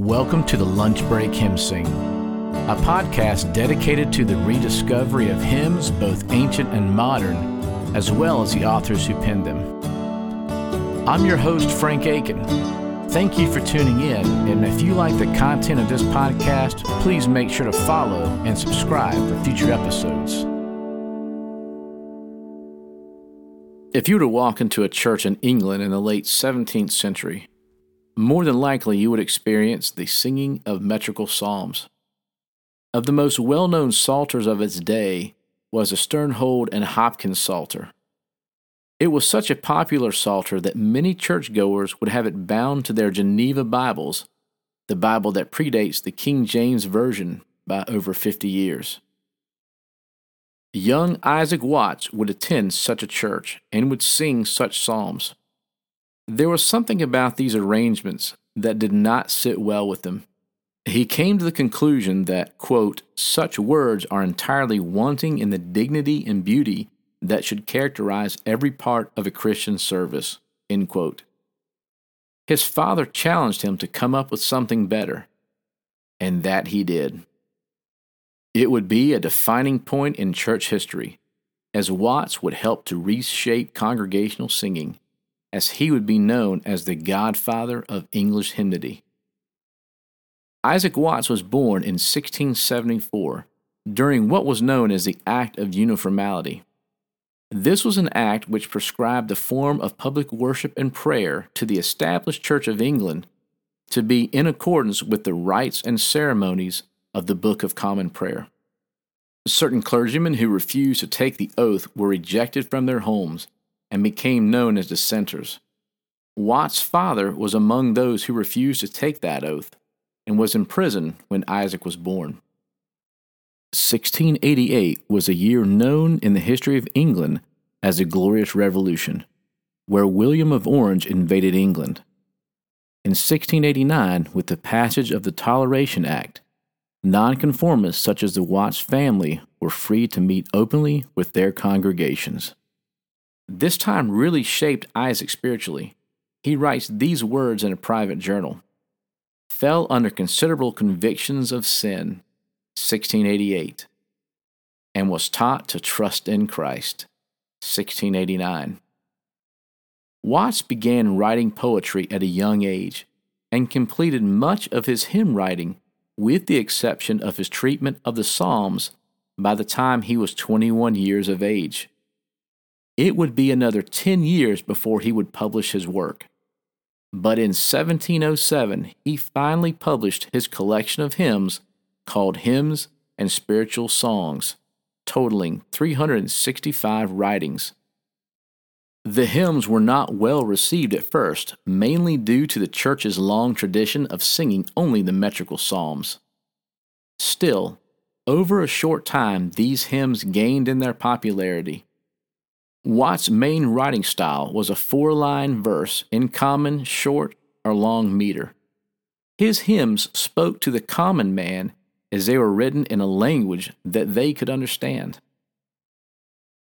Welcome to the Lunch Break Hymn Sing, a podcast dedicated to the rediscovery of hymns, both ancient and modern, as well as the authors who penned them. I'm your host, Frank Aiken. Thank you for tuning in, and if you like the content of this podcast, please make sure to follow and subscribe for future episodes. If you were to walk into a church in England in the late 17th century, more than likely you would experience the singing of metrical psalms. Of the most well known psalters of its day was the Sternhold and Hopkins Psalter. It was such a popular psalter that many churchgoers would have it bound to their Geneva Bibles, the Bible that predates the King James Version by over 50 years. Young Isaac Watts would attend such a church and would sing such psalms. There was something about these arrangements that did not sit well with him. He came to the conclusion that, quote, such words are entirely wanting in the dignity and beauty that should characterize every part of a Christian service, end quote. His father challenged him to come up with something better, and that he did. It would be a defining point in church history, as Watts would help to reshape congregational singing as he would be known as the godfather of English hymnody. Isaac Watts was born in 1674 during what was known as the Act of Uniformity. This was an act which prescribed the form of public worship and prayer to the established Church of England to be in accordance with the rites and ceremonies of the Book of Common Prayer. Certain clergymen who refused to take the oath were ejected from their homes and became known as dissenters. Watt's father was among those who refused to take that oath and was in prison when Isaac was born. 1688 was a year known in the history of England as the Glorious Revolution, where William of Orange invaded England. In 1689, with the passage of the Toleration Act, nonconformists such as the Watts family were free to meet openly with their congregations. This time really shaped Isaac spiritually. He writes these words in a private journal Fell under considerable convictions of sin, 1688, and was taught to trust in Christ, 1689. Watts began writing poetry at a young age and completed much of his hymn writing, with the exception of his treatment of the Psalms, by the time he was 21 years of age it would be another 10 years before he would publish his work. But in 1707, he finally published his collection of hymns called Hymns and Spiritual Songs, totaling 365 writings. The hymns were not well received at first, mainly due to the church's long tradition of singing only the metrical psalms. Still, over a short time, these hymns gained in their popularity Watt's main writing style was a four line verse in common, short, or long meter. His hymns spoke to the common man as they were written in a language that they could understand.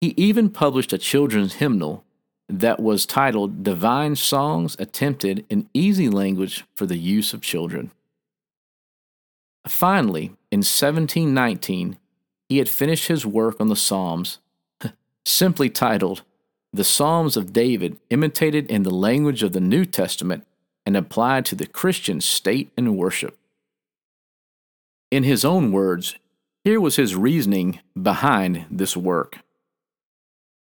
He even published a children's hymnal that was titled Divine Songs Attempted in Easy Language for the Use of Children. Finally, in 1719, he had finished his work on the Psalms simply titled The Psalms of David Imitated in the Language of the New Testament and Applied to the Christian State and Worship. In his own words, here was his reasoning behind this work.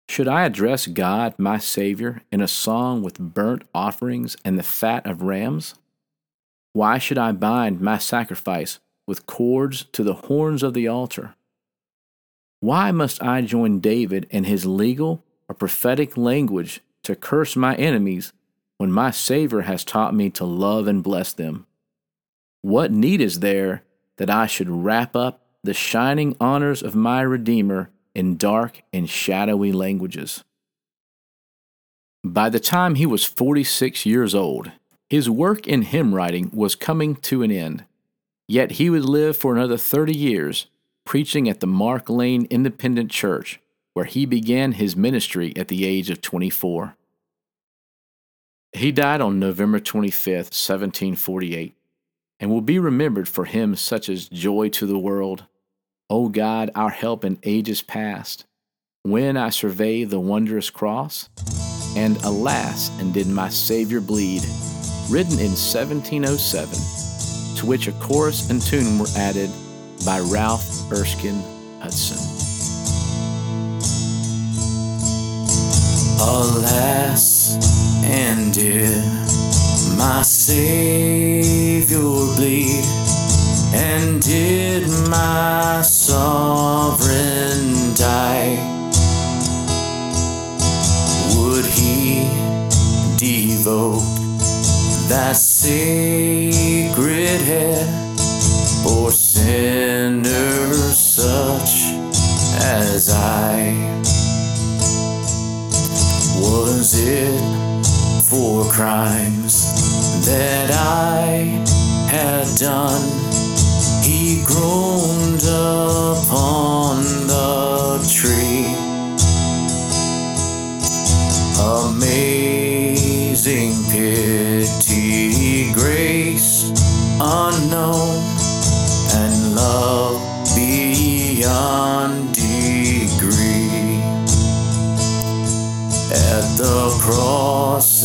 Should I address God, my Savior, in a song with burnt offerings and the fat of rams? Why should I bind my sacrifice with cords to the horns of the altar? Why must I join David in his legal or prophetic language to curse my enemies when my Savior has taught me to love and bless them? What need is there that I should wrap up the shining honors of my Redeemer in dark and shadowy languages? By the time he was 46 years old, his work in hymn writing was coming to an end. Yet he would live for another 30 years preaching at the Mark Lane Independent Church, where he began his ministry at the age of 24. He died on November 25, 1748, and will be remembered for hymns such as Joy to the World, O God, our help in ages past, When I survey the wondrous cross, and Alas, and did my Savior bleed, written in 1707, to which a chorus and tune were added by Ralph Erskine Hudson. Alas, and did my Savior bleed, and did my sovereign die? Would he devote that sacred head crimes that I had done? He groaned upon the tree. Amazing pity, grace unknown, and love beyond degree. At the cross,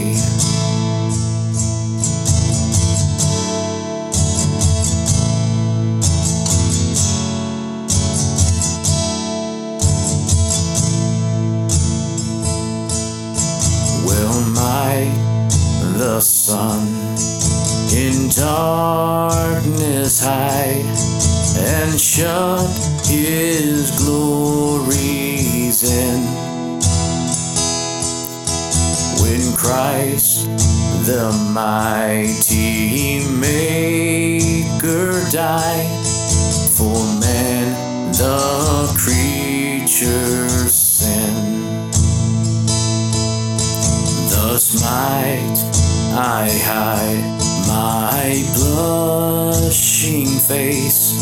When Christ, the mighty Maker, died for man, the creature's sin. Thus might I hide my blushing face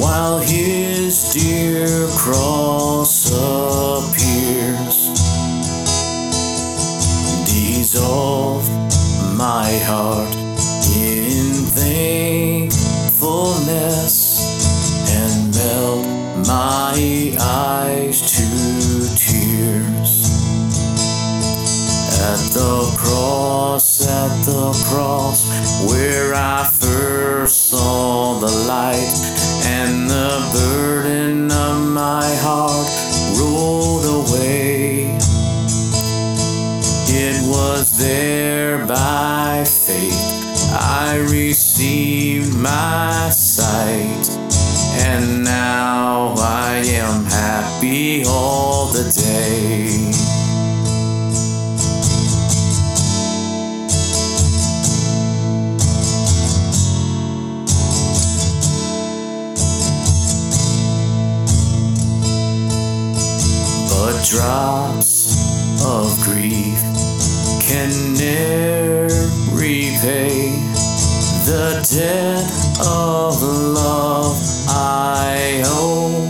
while his dear cross Dissolve my heart in thankfulness and melt my eyes to tears. At the cross, at the cross, where I first my sight, and now I am happy all the day. but drops of grief can ne'er repay the debt of love I owe.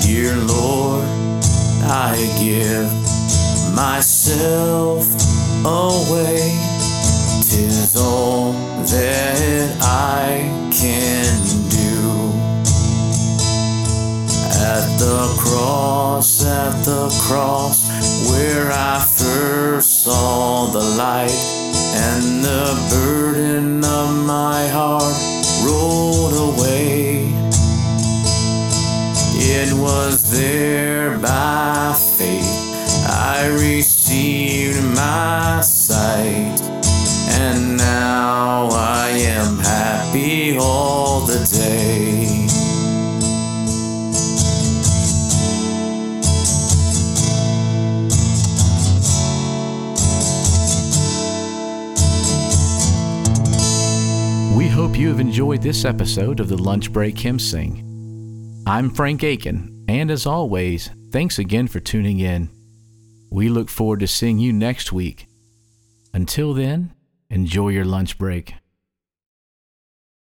Dear Lord, I give myself away. Tis all that I can do. At the cross, at the cross, where I first saw the light, and the burden of my heart rolled away. It was there by faith I received We hope you have enjoyed this episode of the Lunch Break Hymn Sing. I'm Frank Aiken, and as always, thanks again for tuning in. We look forward to seeing you next week. Until then, enjoy your lunch break.